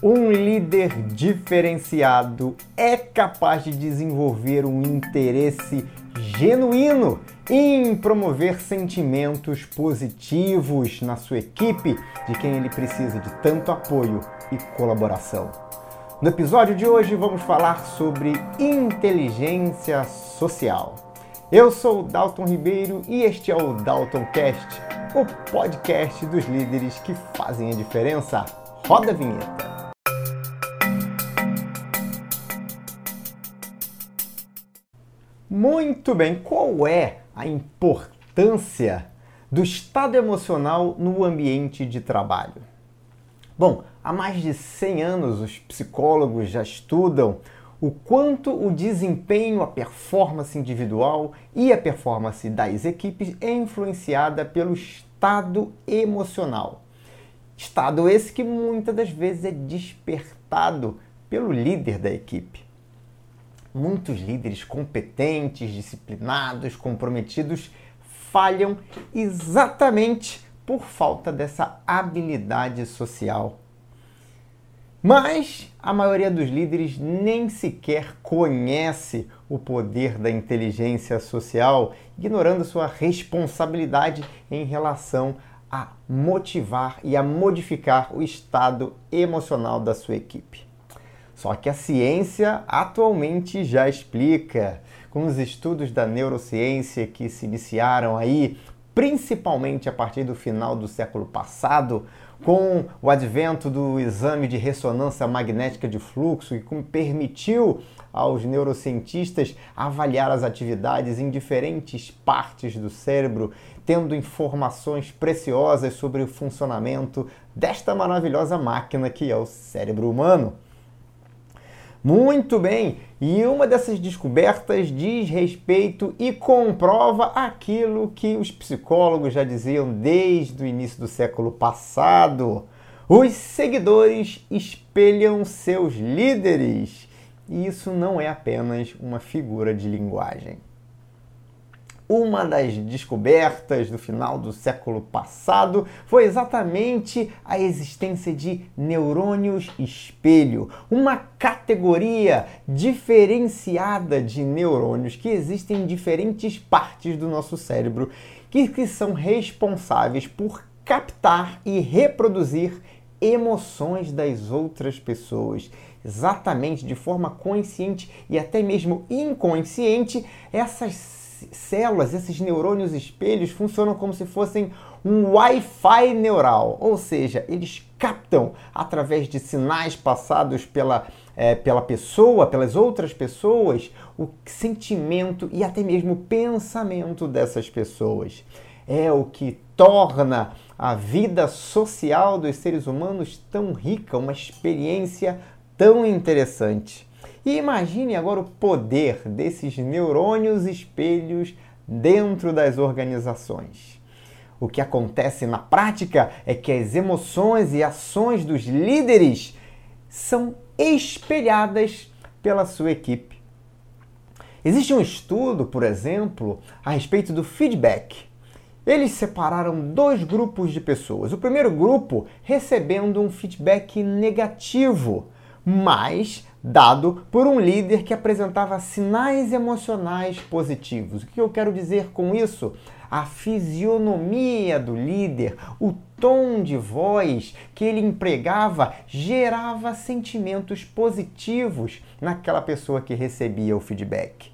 Um líder diferenciado é capaz de desenvolver um interesse genuíno em promover sentimentos positivos na sua equipe, de quem ele precisa de tanto apoio e colaboração. No episódio de hoje vamos falar sobre inteligência social. Eu sou Dalton Ribeiro e este é o Dalton Cast, o podcast dos líderes que fazem a diferença. Roda a vinheta. Muito bem, qual é a importância do estado emocional no ambiente de trabalho? Bom, há mais de 100 anos os psicólogos já estudam o quanto o desempenho, a performance individual e a performance das equipes é influenciada pelo estado emocional. Estado esse que muitas das vezes é despertado pelo líder da equipe muitos líderes competentes, disciplinados, comprometidos falham exatamente por falta dessa habilidade social. Mas a maioria dos líderes nem sequer conhece o poder da inteligência social, ignorando sua responsabilidade em relação a motivar e a modificar o estado emocional da sua equipe. Só que a ciência atualmente já explica, com os estudos da neurociência que se iniciaram aí, principalmente a partir do final do século passado, com o advento do exame de ressonância magnética de fluxo que permitiu aos neurocientistas avaliar as atividades em diferentes partes do cérebro, tendo informações preciosas sobre o funcionamento desta maravilhosa máquina que é o cérebro humano. Muito bem, e uma dessas descobertas diz respeito e comprova aquilo que os psicólogos já diziam desde o início do século passado. Os seguidores espelham seus líderes. E isso não é apenas uma figura de linguagem. Uma das descobertas do final do século passado foi exatamente a existência de neurônios espelho, uma categoria diferenciada de neurônios que existem em diferentes partes do nosso cérebro que, que são responsáveis por captar e reproduzir emoções das outras pessoas. Exatamente de forma consciente e até mesmo inconsciente, essas células, esses neurônios espelhos, funcionam como se fossem um Wi-Fi neural, ou seja, eles captam através de sinais passados pela, é, pela pessoa, pelas outras pessoas, o sentimento e até mesmo o pensamento dessas pessoas. É o que torna a vida social dos seres humanos tão rica, uma experiência tão interessante. E imagine agora o poder desses neurônios espelhos dentro das organizações. O que acontece na prática é que as emoções e ações dos líderes são espelhadas pela sua equipe. Existe um estudo, por exemplo, a respeito do feedback. Eles separaram dois grupos de pessoas. O primeiro grupo recebendo um feedback negativo, mas dado por um líder que apresentava sinais emocionais positivos. O que eu quero dizer com isso? A fisionomia do líder, o tom de voz que ele empregava gerava sentimentos positivos naquela pessoa que recebia o feedback.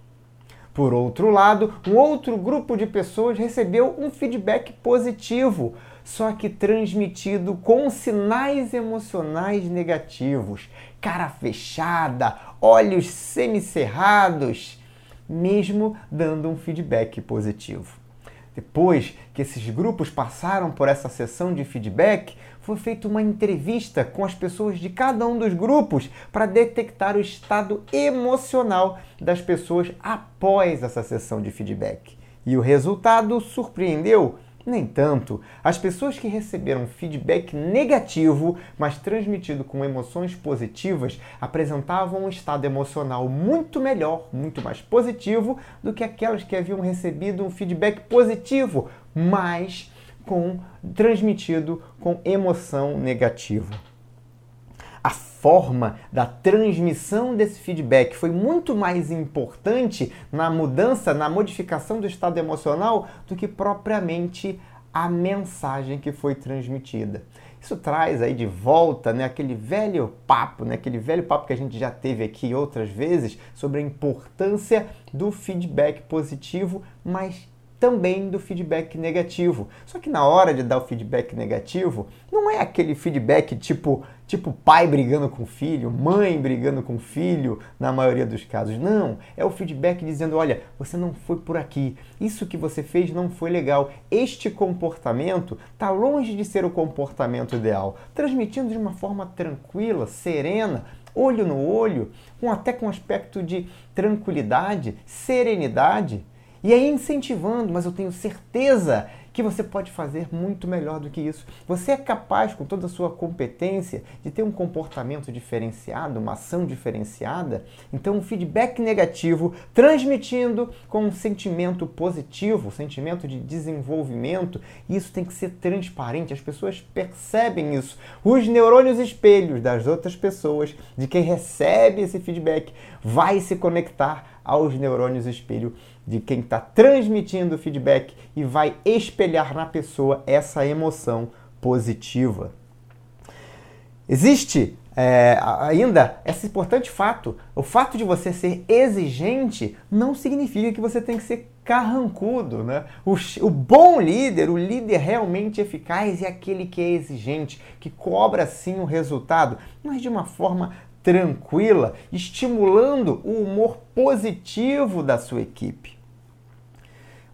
Por outro lado, um outro grupo de pessoas recebeu um feedback positivo, só que transmitido com sinais emocionais negativos, cara fechada, olhos semicerrados, mesmo dando um feedback positivo. Depois que esses grupos passaram por essa sessão de feedback, foi feita uma entrevista com as pessoas de cada um dos grupos para detectar o estado emocional das pessoas após essa sessão de feedback. E o resultado surpreendeu nem tanto. As pessoas que receberam feedback negativo, mas transmitido com emoções positivas, apresentavam um estado emocional muito melhor, muito mais positivo do que aquelas que haviam recebido um feedback positivo, mas com transmitido com emoção negativa. A forma da transmissão desse feedback foi muito mais importante na mudança, na modificação do estado emocional do que propriamente a mensagem que foi transmitida. Isso traz aí de volta né, aquele velho papo, né, aquele velho papo que a gente já teve aqui outras vezes sobre a importância do feedback positivo, mas também do feedback negativo. Só que na hora de dar o feedback negativo, não é aquele feedback tipo, tipo pai brigando com filho, mãe brigando com filho, na maioria dos casos. Não, é o feedback dizendo, olha, você não foi por aqui. Isso que você fez não foi legal. Este comportamento está longe de ser o comportamento ideal. Transmitindo de uma forma tranquila, serena, olho no olho, com até com aspecto de tranquilidade, serenidade e aí incentivando, mas eu tenho certeza que você pode fazer muito melhor do que isso. Você é capaz, com toda a sua competência, de ter um comportamento diferenciado, uma ação diferenciada. Então, um feedback negativo transmitindo com um sentimento positivo, um sentimento de desenvolvimento. Isso tem que ser transparente, as pessoas percebem isso. Os neurônios espelhos das outras pessoas, de quem recebe esse feedback, vai se conectar aos neurônios espelho de quem está transmitindo o feedback e vai espelhar na pessoa essa emoção positiva. Existe é, ainda esse importante fato: o fato de você ser exigente não significa que você tem que ser carrancudo. Né? O, o bom líder, o líder realmente eficaz, é aquele que é exigente, que cobra sim o resultado, mas de uma forma tranquila, estimulando o humor positivo da sua equipe.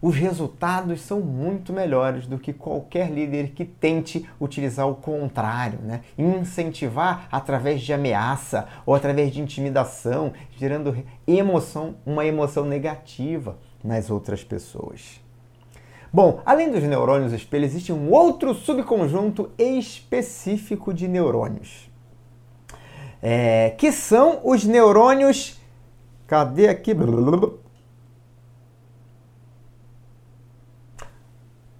Os resultados são muito melhores do que qualquer líder que tente utilizar o contrário, né? incentivar através de ameaça ou através de intimidação, gerando emoção, uma emoção negativa nas outras pessoas. Bom, além dos neurônios espelho, existe um outro subconjunto específico de neurônios é, que são os neurônios. Cadê aqui?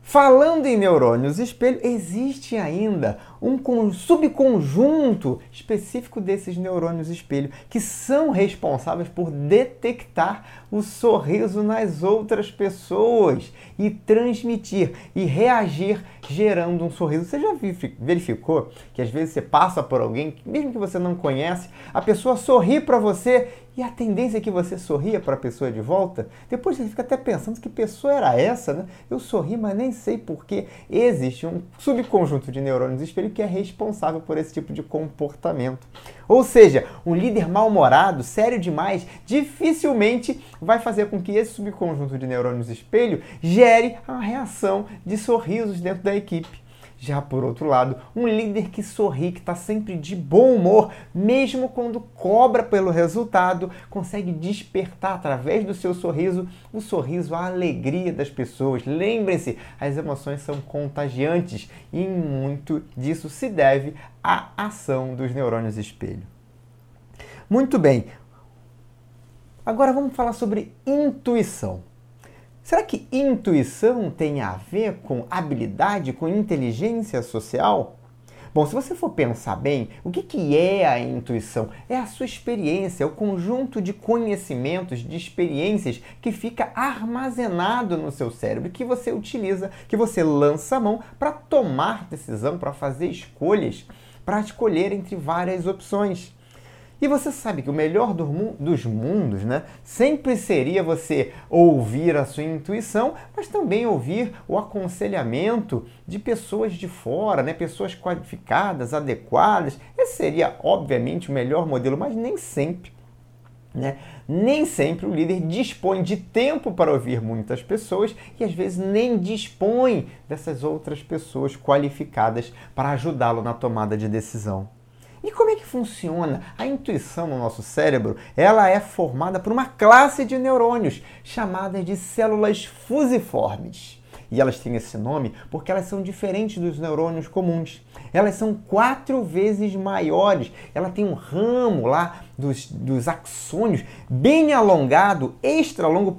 Falando em neurônios espelho, existe ainda um subconjunto específico desses neurônios espelho que são responsáveis por detectar o sorriso nas outras pessoas e transmitir e reagir gerando um sorriso. Você já verificou que às vezes você passa por alguém, mesmo que você não conhece, a pessoa sorri para você e a tendência é que você sorria para a pessoa de volta? Depois você fica até pensando que pessoa era essa, né? Eu sorri, mas nem sei porque existe um subconjunto de neurônios espelho que é responsável por esse tipo de comportamento. Ou seja, um líder mal-humorado, sério demais, dificilmente vai fazer com que esse subconjunto de neurônios espelho gere a reação de sorrisos dentro da equipe. Já por outro lado, um líder que sorri, que está sempre de bom humor, mesmo quando cobra pelo resultado, consegue despertar através do seu sorriso o sorriso, a alegria das pessoas. Lembrem-se, as emoções são contagiantes e muito disso se deve à ação dos neurônios espelho. Muito bem. Agora vamos falar sobre intuição. Será que intuição tem a ver com habilidade, com inteligência social? Bom, se você for pensar bem, o que, que é a intuição? É a sua experiência, é o conjunto de conhecimentos, de experiências que fica armazenado no seu cérebro, que você utiliza, que você lança a mão para tomar decisão, para fazer escolhas, para escolher entre várias opções. E você sabe que o melhor dos mundos, né, sempre seria você ouvir a sua intuição, mas também ouvir o aconselhamento de pessoas de fora, né, pessoas qualificadas, adequadas. Esse seria, obviamente, o melhor modelo, mas nem sempre. Né? Nem sempre o líder dispõe de tempo para ouvir muitas pessoas e às vezes nem dispõe dessas outras pessoas qualificadas para ajudá-lo na tomada de decisão. E como é que funciona? A intuição no nosso cérebro, ela é formada por uma classe de neurônios chamada de células fusiformes. E elas têm esse nome porque elas são diferentes dos neurônios comuns. Elas são quatro vezes maiores. Ela tem um ramo lá dos, dos axônios bem alongado, extra longo,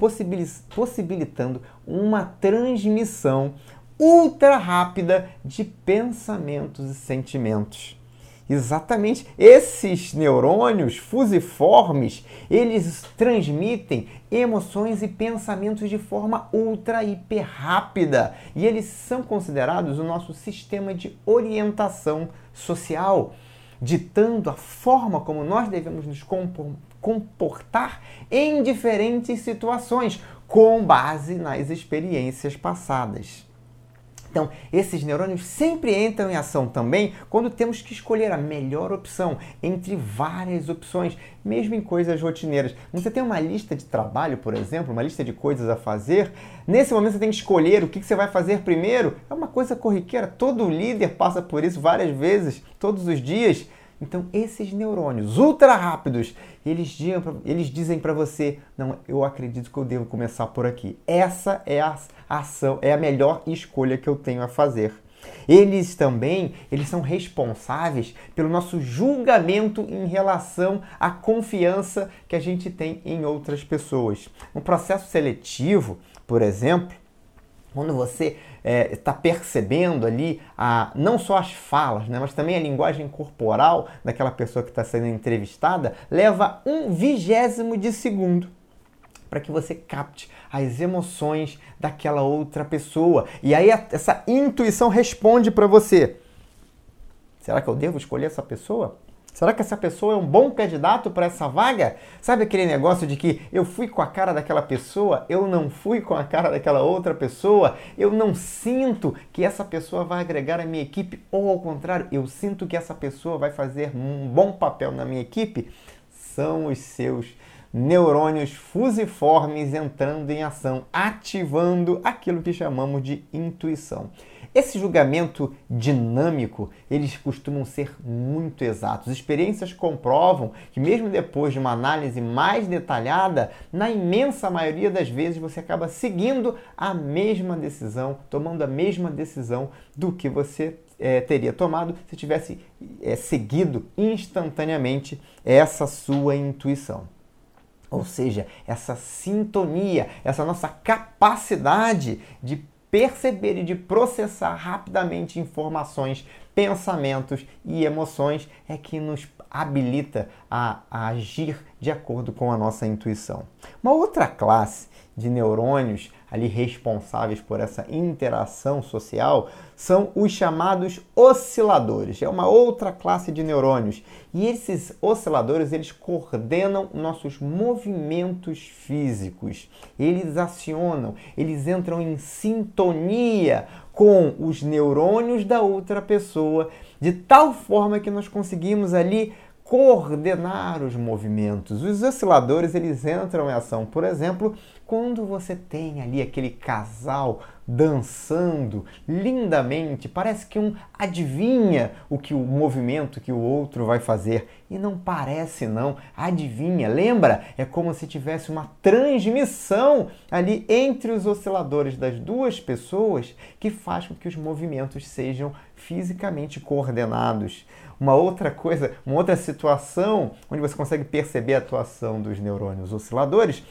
possibilitando uma transmissão ultra rápida de pensamentos e sentimentos. Exatamente. Esses neurônios fusiformes, eles transmitem emoções e pensamentos de forma ultra hiper rápida e eles são considerados o nosso sistema de orientação social, ditando a forma como nós devemos nos comportar em diferentes situações, com base nas experiências passadas. Então, esses neurônios sempre entram em ação também quando temos que escolher a melhor opção entre várias opções, mesmo em coisas rotineiras. Você tem uma lista de trabalho, por exemplo, uma lista de coisas a fazer. Nesse momento você tem que escolher o que você vai fazer primeiro. É uma coisa corriqueira, todo líder passa por isso várias vezes, todos os dias. Então, esses neurônios ultra rápidos, eles, eles dizem para você: não, eu acredito que eu devo começar por aqui. Essa é a ação, é a melhor escolha que eu tenho a fazer. Eles também, eles são responsáveis pelo nosso julgamento em relação à confiança que a gente tem em outras pessoas. No processo seletivo, por exemplo, quando você está é, percebendo ali a, não só as falas, né, mas também a linguagem corporal daquela pessoa que está sendo entrevistada, leva um vigésimo de segundo para que você capte as emoções daquela outra pessoa. E aí a, essa intuição responde para você: será que eu devo escolher essa pessoa? Será que essa pessoa é um bom candidato para essa vaga? Sabe aquele negócio de que eu fui com a cara daquela pessoa, eu não fui com a cara daquela outra pessoa, eu não sinto que essa pessoa vai agregar a minha equipe, ou ao contrário, eu sinto que essa pessoa vai fazer um bom papel na minha equipe? São os seus neurônios fusiformes entrando em ação, ativando aquilo que chamamos de intuição. Esse julgamento dinâmico, eles costumam ser muito exatos. Experiências comprovam que mesmo depois de uma análise mais detalhada, na imensa maioria das vezes você acaba seguindo a mesma decisão, tomando a mesma decisão do que você é, teria tomado se tivesse é, seguido instantaneamente essa sua intuição. Ou seja, essa sintonia, essa nossa capacidade de perceber e de processar rapidamente informações, pensamentos e emoções é que nos habilita a, a, agir de acordo com a nossa intuição. Uma outra classe de neurônios ali responsáveis por essa interação social são os chamados osciladores. É uma outra classe de neurônios. E esses osciladores, eles coordenam nossos movimentos físicos. Eles acionam, eles entram em sintonia com os neurônios da outra pessoa, de tal forma que nós conseguimos ali coordenar os movimentos. Os osciladores eles entram em ação, por exemplo, quando você tem ali aquele casal dançando lindamente, parece que um adivinha o que o movimento que o outro vai fazer e não parece não, adivinha. Lembra? É como se tivesse uma transmissão ali entre os osciladores das duas pessoas que faz com que os movimentos sejam fisicamente coordenados. Uma outra coisa, uma outra situação onde você consegue perceber a atuação dos neurônios osciladores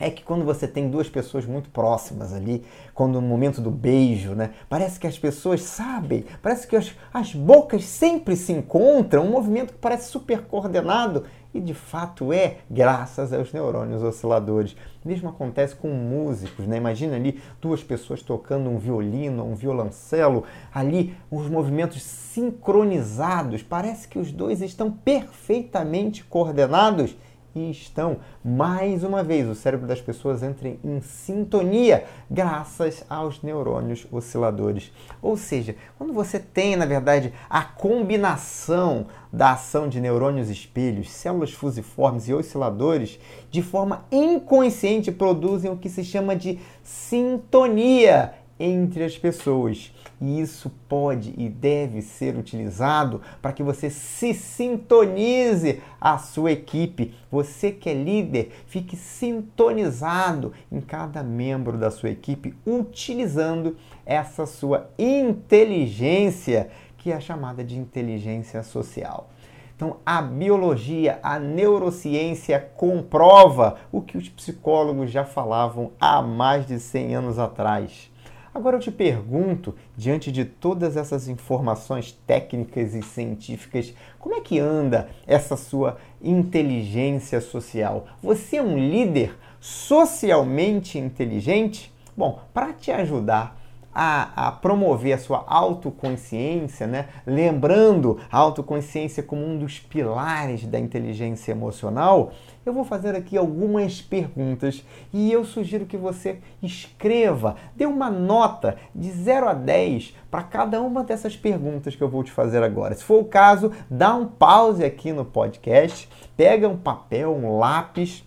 é que quando você tem duas pessoas muito próximas ali, quando no momento do beijo, né, parece que as pessoas sabem, parece que as, as bocas sempre se encontram, um movimento que parece super coordenado e de fato é graças aos neurônios osciladores. O mesmo acontece com músicos, né? Imagina ali duas pessoas tocando um violino, um violoncelo, ali os movimentos sincronizados, parece que os dois estão perfeitamente coordenados e estão. Mais uma vez, o cérebro das pessoas entra em sintonia graças aos neurônios osciladores. Ou seja, quando você tem, na verdade, a combinação da ação de neurônios espelhos, células fusiformes e osciladores, de forma inconsciente produzem o que se chama de sintonia entre as pessoas. E isso pode e deve ser utilizado para que você se sintonize à sua equipe. Você que é líder, fique sintonizado em cada membro da sua equipe, utilizando essa sua inteligência, que é chamada de inteligência social. Então, a biologia, a neurociência comprova o que os psicólogos já falavam há mais de 100 anos atrás Agora eu te pergunto, diante de todas essas informações técnicas e científicas, como é que anda essa sua inteligência social? Você é um líder socialmente inteligente? Bom, para te ajudar a, a, promover a sua autoconsciência, né? lembrando a autoconsciência como um dos pilares da inteligência emocional, eu vou fazer aqui algumas perguntas e eu sugiro que você escreva, dê uma nota de 0 a 10 para cada uma dessas perguntas que eu vou te fazer agora. Se for o caso, dá um pause aqui no podcast, pega um papel, um lápis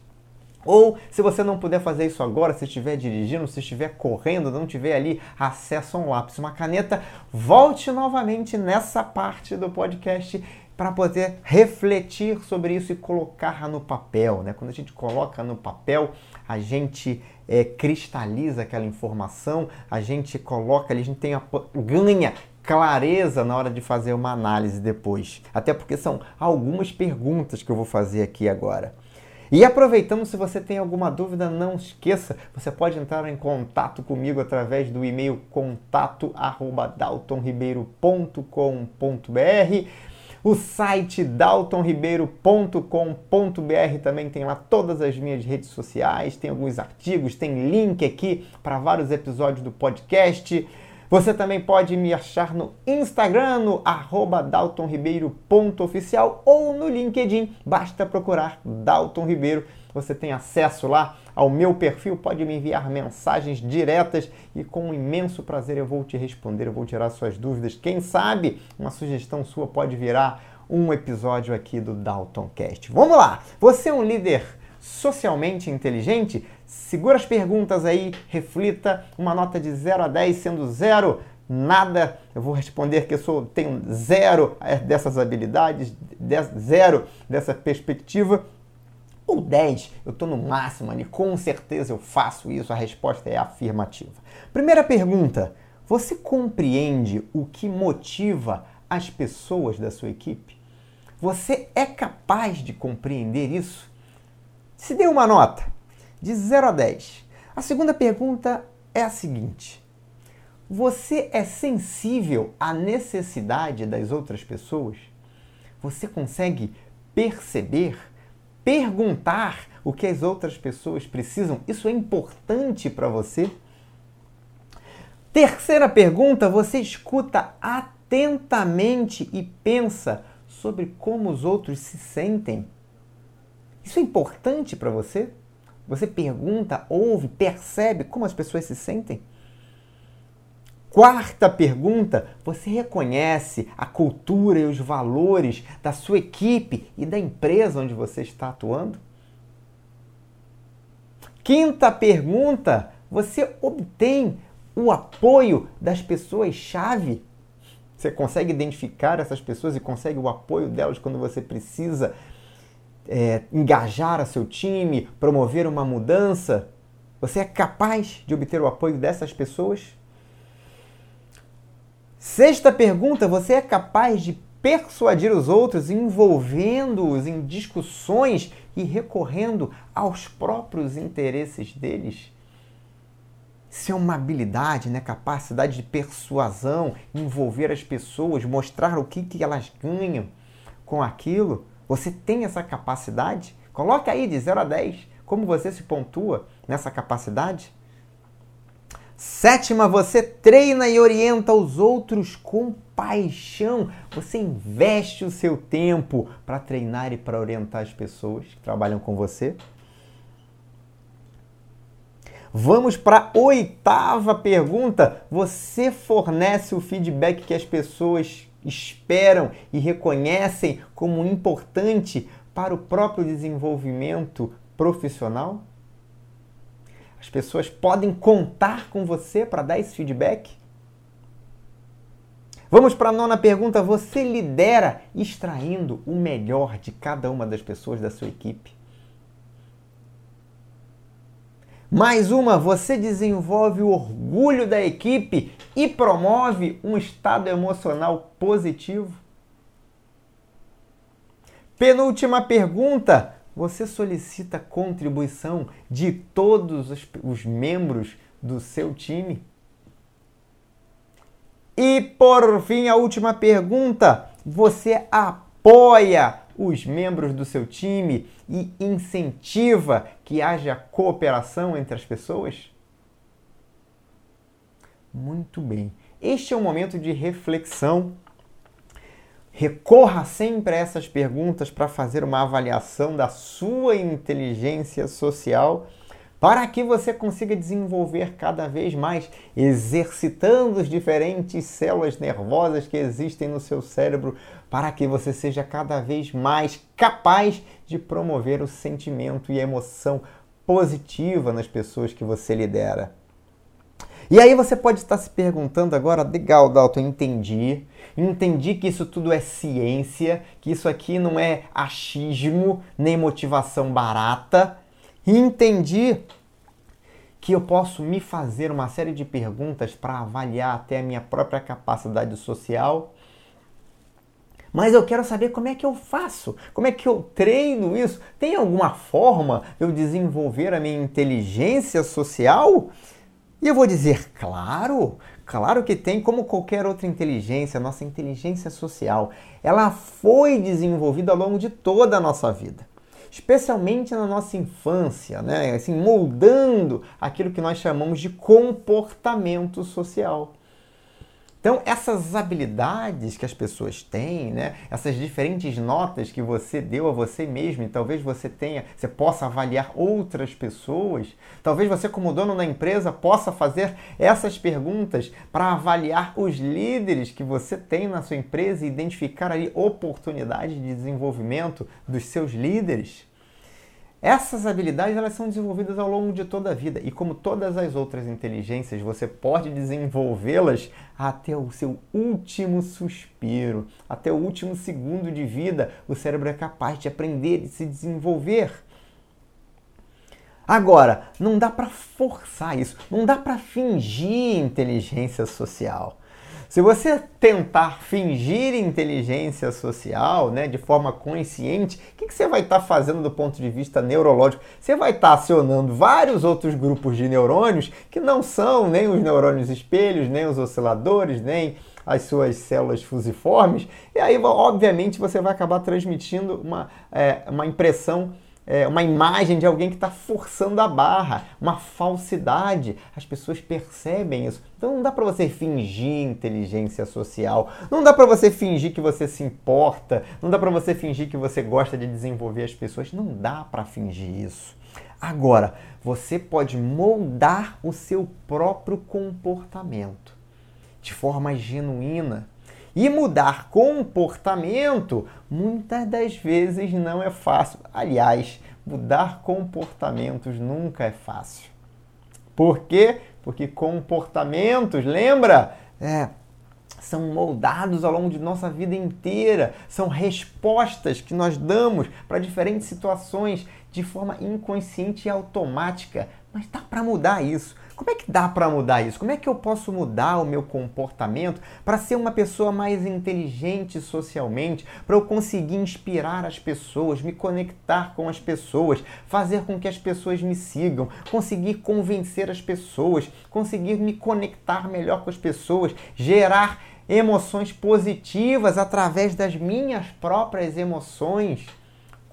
ou, se você não puder fazer isso agora, se estiver dirigindo, se estiver correndo, não tiver ali acesso a um lápis, uma caneta, volte novamente nessa parte do podcast para poder refletir sobre isso e colocar no papel. Né? Quando a gente coloca no papel, a gente é, cristaliza aquela informação, a gente coloca a gente tem a, ganha clareza na hora de fazer uma análise depois. Até porque são algumas perguntas que eu vou fazer aqui agora. E aproveitando, se você tem alguma dúvida, não esqueça, você pode entrar em contato comigo através do e-mail contato@daltonribeiro.com.br. O site daltonribeiro.com.br também tem lá todas as minhas redes sociais, tem alguns artigos, tem link aqui para vários episódios do podcast. Você também pode me achar no Instagram, no daltonribeiro.oficial ou no LinkedIn. Basta procurar Dalton Ribeiro. Você tem acesso lá ao meu perfil, pode me enviar mensagens diretas e com um imenso prazer eu vou te responder, eu vou tirar suas dúvidas. Quem sabe uma sugestão sua pode virar um episódio aqui do Daltoncast. Vamos lá! Você é um líder socialmente inteligente? Segura as perguntas aí, reflita, uma nota de 0 a 10, sendo 0 nada, eu vou responder que eu sou, tenho zero é, dessas habilidades, zero dessa perspectiva, ou 10, eu estou no máximo ali, com certeza eu faço isso, a resposta é afirmativa. Primeira pergunta, você compreende o que motiva as pessoas da sua equipe? Você é capaz de compreender isso? Se dê uma nota de 0 a 10. A segunda pergunta é a seguinte: Você é sensível à necessidade das outras pessoas? Você consegue perceber, perguntar o que as outras pessoas precisam? Isso é importante para você? Terceira pergunta: você escuta atentamente e pensa sobre como os outros se sentem? Isso é importante para você? Você pergunta, ouve, percebe como as pessoas se sentem? Quarta pergunta: você reconhece a cultura e os valores da sua equipe e da empresa onde você está atuando? Quinta pergunta: você obtém o apoio das pessoas-chave? Você consegue identificar essas pessoas e consegue o apoio delas quando você precisa é, engajar a seu time, promover uma mudança? Você é capaz de obter o apoio dessas pessoas? Sexta pergunta: você é capaz de persuadir os outros, envolvendo-os em discussões e recorrendo aos próprios interesses deles? Isso é uma habilidade, né? capacidade de persuasão, envolver as pessoas, mostrar o que, que elas ganham com aquilo. Você tem essa capacidade? Coloque aí de 0 a 10 como você se pontua nessa capacidade. Sétima, você treina e orienta os outros com paixão. Você investe o seu tempo para treinar e para orientar as pessoas que trabalham com você. Vamos para a oitava pergunta. Você fornece o feedback que as pessoas esperam e reconhecem como importante para o próprio desenvolvimento profissional? As pessoas podem contar com você para dar esse feedback? Vamos para a nona pergunta. Você lidera extraindo o melhor de cada uma das pessoas da sua equipe? Mais uma, você desenvolve o orgulho da equipe e promove um estado emocional positivo? Penúltima pergunta, você solicita contribuição de todos os, os membros do seu time? E por fim, a última pergunta: você apoia os membros do seu time e incentiva que haja cooperação entre as pessoas? Muito bem. Este é um momento de reflexão. Recorra sempre a essas perguntas para fazer uma avaliação da sua inteligência social para que você consiga desenvolver cada vez mais, exercitando as diferentes células nervosas que existem no seu cérebro, para que você seja cada vez mais capaz de promover o sentimento e a emoção positiva nas pessoas que você lidera. E aí você pode estar se perguntando agora, legal, Dalton, entendi. Entendi que isso tudo é ciência, que isso aqui não é achismo, nem motivação barata e entendi que eu posso me fazer uma série de perguntas para avaliar até a minha própria capacidade social. Mas eu quero saber como é que eu faço, como é que eu treino isso. Tem alguma forma de eu desenvolver a minha inteligência social? E eu vou dizer, claro, claro que tem, como qualquer outra inteligência, nossa inteligência social, ela foi desenvolvida ao longo de toda a nossa vida especialmente na nossa infância, né? assim, moldando aquilo que nós chamamos de comportamento social. Então, essas habilidades que as pessoas têm, né, essas diferentes notas que você deu a você mesmo, e talvez você tenha, você possa avaliar outras pessoas, talvez você como dono da empresa possa fazer essas perguntas para avaliar os líderes que você tem na sua empresa e identificar ali oportunidades de desenvolvimento dos seus líderes. Essas habilidades elas são desenvolvidas ao longo de toda a vida e como todas as outras inteligências, você pode desenvolvê-las até o seu último suspiro, até o último segundo de vida. O cérebro é capaz de aprender e se desenvolver. Agora, não dá para forçar isso, não dá para fingir inteligência social. Se você tentar fingir inteligência social né, de forma consciente, o que, que você vai estar tá fazendo do ponto de vista neurológico? Você vai estar tá acionando vários outros grupos de neurônios que não são nem os neurônios espelhos, nem os osciladores, nem as suas células fusiformes, e aí, obviamente, você vai acabar transmitindo uma, é, uma impressão é, uma imagem de alguém que está forçando a barra, uma falsidade. As pessoas percebem isso. Então não dá para você fingir inteligência social, não dá para você fingir que você se importa, não dá para você fingir que você gosta de desenvolver as pessoas. Não dá para fingir isso. Agora, você pode moldar o seu próprio comportamento de forma genuína e mudar comportamento muitas das vezes não é fácil. Aliás, mudar comportamentos nunca é fácil. Por quê? Porque comportamentos, lembra? É, são moldados ao longo de nossa vida inteira, são respostas que nós damos para diferentes situações de forma inconsciente e automática. Mas dá para mudar isso. Como é que dá para mudar isso? Como é que eu posso mudar o meu comportamento para ser uma pessoa mais inteligente socialmente, para eu conseguir inspirar as pessoas, me conectar com as pessoas, fazer com que as pessoas me sigam, conseguir convencer as pessoas, conseguir me conectar melhor com as pessoas, gerar emoções positivas através das minhas próprias emoções?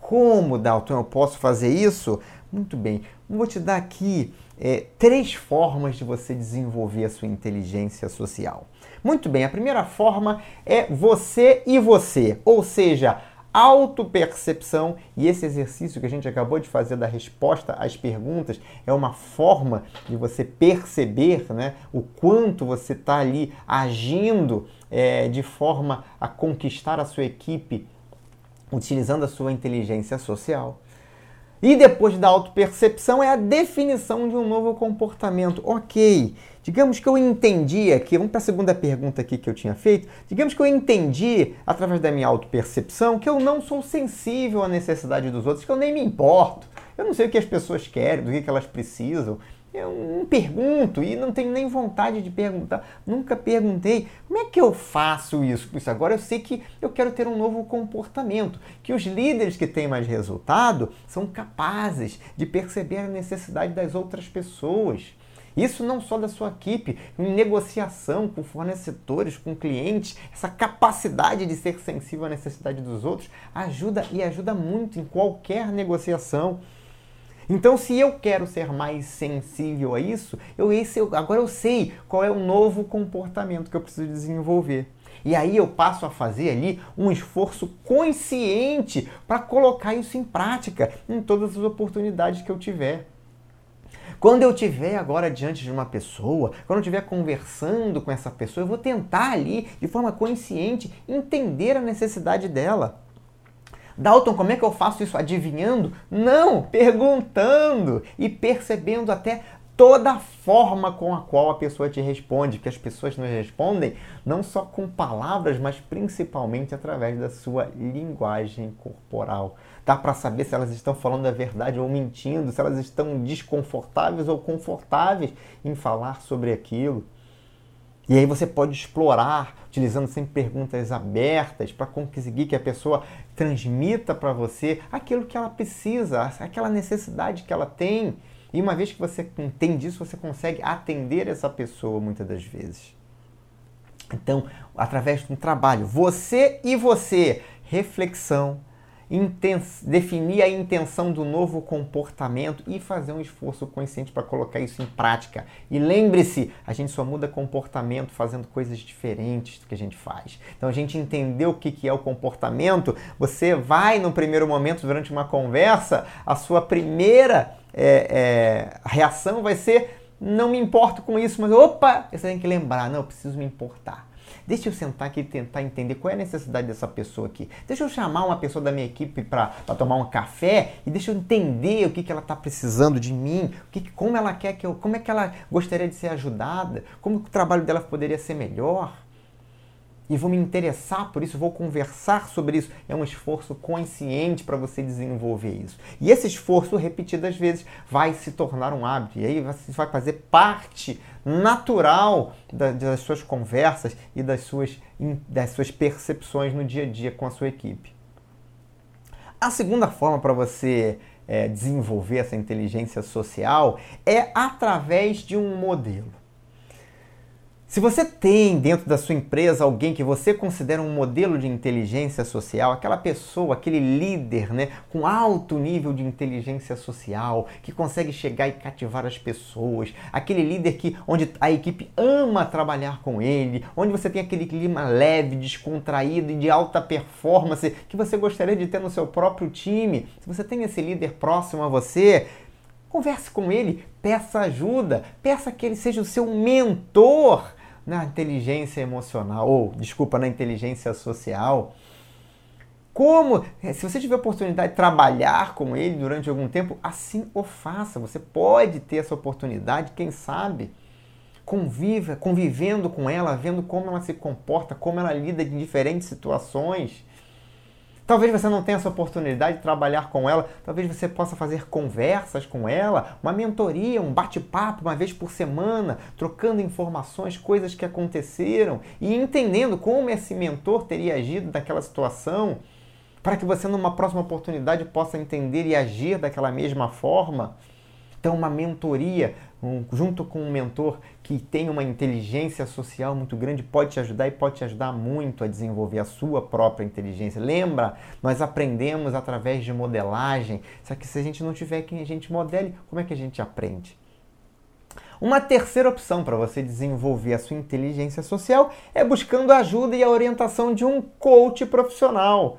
Como, Dalton, eu posso fazer isso? Muito bem, vou te dar aqui é, três formas de você desenvolver a sua inteligência social. Muito bem, a primeira forma é você e você, ou seja, autopercepção e esse exercício que a gente acabou de fazer da resposta às perguntas é uma forma de você perceber né, o quanto você está ali agindo é, de forma a conquistar a sua equipe utilizando a sua inteligência social. E depois da autopercepção é a definição de um novo comportamento. Ok, digamos que eu entendi aqui, vamos para a segunda pergunta aqui que eu tinha feito. Digamos que eu entendi, através da minha autopercepção, que eu não sou sensível à necessidade dos outros, que eu nem me importo. Eu não sei o que as pessoas querem, do que, que elas precisam. Eu não pergunto e não tenho nem vontade de perguntar. Nunca perguntei como é que eu faço isso. Isso agora eu sei que eu quero ter um novo comportamento, que os líderes que têm mais resultado são capazes de perceber a necessidade das outras pessoas. Isso não só da sua equipe, em negociação com fornecedores, com clientes, essa capacidade de ser sensível à necessidade dos outros ajuda e ajuda muito em qualquer negociação. Então, se eu quero ser mais sensível a isso, eu, esse, eu, agora eu sei qual é o novo comportamento que eu preciso desenvolver. E aí eu passo a fazer ali um esforço consciente para colocar isso em prática em todas as oportunidades que eu tiver. Quando eu estiver agora diante de uma pessoa, quando eu estiver conversando com essa pessoa, eu vou tentar ali, de forma consciente, entender a necessidade dela. Dalton, como é que eu faço isso? Adivinhando? Não, perguntando e percebendo até toda a forma com a qual a pessoa te responde, que as pessoas nos respondem não só com palavras, mas principalmente através da sua linguagem corporal. Dá para saber se elas estão falando a verdade ou mentindo, se elas estão desconfortáveis ou confortáveis em falar sobre aquilo. E aí você pode explorar, utilizando sempre perguntas abertas, para conseguir que a pessoa transmita para você aquilo que ela precisa, aquela necessidade que ela tem. E uma vez que você entende isso, você consegue atender essa pessoa muitas das vezes. Então, através de um trabalho, você e você, reflexão, definir a intenção do novo comportamento e fazer um esforço consciente para colocar isso em prática. E lembre-se, a gente só muda comportamento fazendo coisas diferentes do que a gente faz. Então a gente entendeu o que é o comportamento, você vai no primeiro momento durante uma conversa, a sua primeira é, é, reação vai ser não me importo com isso, mas opa, você tem que lembrar, não, eu preciso me importar. Deixa eu sentar aqui e tentar entender qual é a necessidade dessa pessoa aqui. Deixa eu chamar uma pessoa da minha equipe para tomar um café e deixa eu entender o que, que ela está precisando de mim, o que, como ela quer que eu, como é que ela gostaria de ser ajudada, como o trabalho dela poderia ser melhor e vou me interessar por isso, vou conversar sobre isso. É um esforço consciente para você desenvolver isso. E esse esforço, repetidas vezes, vai se tornar um hábito. E aí você vai fazer parte natural das suas conversas e das suas, das suas percepções no dia a dia com a sua equipe. A segunda forma para você é, desenvolver essa inteligência social é através de um modelo. Se você tem dentro da sua empresa alguém que você considera um modelo de inteligência social, aquela pessoa, aquele líder, né, com alto nível de inteligência social, que consegue chegar e cativar as pessoas, aquele líder que onde a equipe ama trabalhar com ele, onde você tem aquele clima leve, descontraído e de alta performance que você gostaria de ter no seu próprio time. Se você tem esse líder próximo a você, converse com ele, peça ajuda, peça que ele seja o seu mentor na inteligência emocional, ou desculpa, na inteligência social. Como, eh, se você tiver oportunidade de trabalhar com ele durante algum tempo, assim o faça. Você pode ter essa oportunidade, quem sabe, conviva, convivendo com ela, vendo como ela se comporta, como ela lida em diferentes situações. Talvez você não tenha essa oportunidade de trabalhar com ela, talvez você possa fazer conversas com ela, uma mentoria, um bate-papo uma vez por semana, trocando informações, coisas que aconteceram e entendendo como esse mentor teria agido naquela situação, para que você numa próxima oportunidade possa entender e agir daquela mesma forma. Então, uma mentoria um, junto com um mentor que tem uma inteligência social muito grande, pode te ajudar e pode te ajudar muito a desenvolver a sua própria inteligência. Lembra, nós aprendemos através de modelagem, só que se a gente não tiver quem a gente modele, como é que a gente aprende? Uma terceira opção para você desenvolver a sua inteligência social é buscando a ajuda e a orientação de um coach profissional.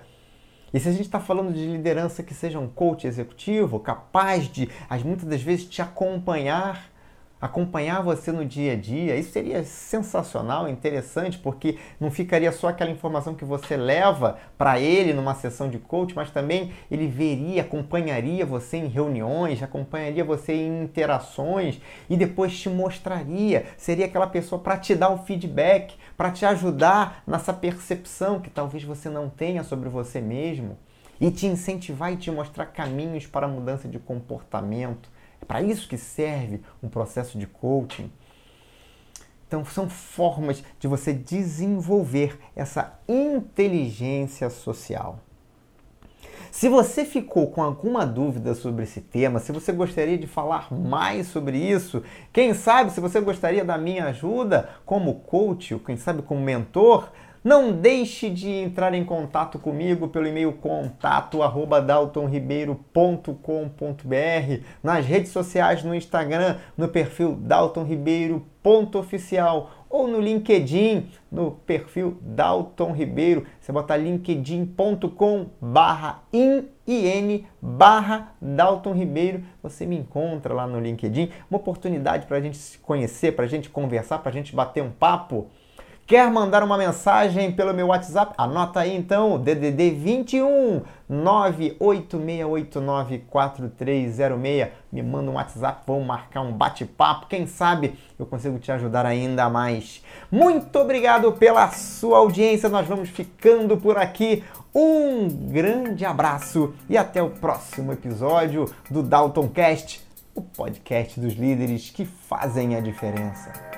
E se a gente está falando de liderança que seja um coach executivo, capaz de, muitas das vezes, te acompanhar, acompanhar você no dia a dia, isso seria sensacional, interessante, porque não ficaria só aquela informação que você leva para ele numa sessão de coach, mas também ele veria, acompanharia você em reuniões, acompanharia você em interações e depois te mostraria, seria aquela pessoa para te dar o feedback, para te ajudar nessa percepção que talvez você não tenha sobre você mesmo e te incentivar e te mostrar caminhos para a mudança de comportamento. Para isso que serve um processo de coaching. Então, são formas de você desenvolver essa inteligência social. Se você ficou com alguma dúvida sobre esse tema, se você gostaria de falar mais sobre isso, quem sabe se você gostaria da minha ajuda como coach, ou quem sabe como mentor, não deixe de entrar em contato comigo pelo e-mail contato@daltonribeiro.com.br, nas redes sociais no Instagram, no perfil daltonribeiro.oficial ou no LinkedIn, no perfil Dalton Ribeiro. Você bota linkedin.com barra in barra Dalton Ribeiro, você me encontra lá no LinkedIn. Uma oportunidade para a gente se conhecer, para a gente conversar, para a gente bater um papo. Quer mandar uma mensagem pelo meu WhatsApp? Anota aí então, DDD 21 986894306. Me manda um WhatsApp, vamos marcar um bate-papo. Quem sabe eu consigo te ajudar ainda mais. Muito obrigado pela sua audiência. Nós vamos ficando por aqui. Um grande abraço e até o próximo episódio do Dalton Cast, o podcast dos líderes que fazem a diferença.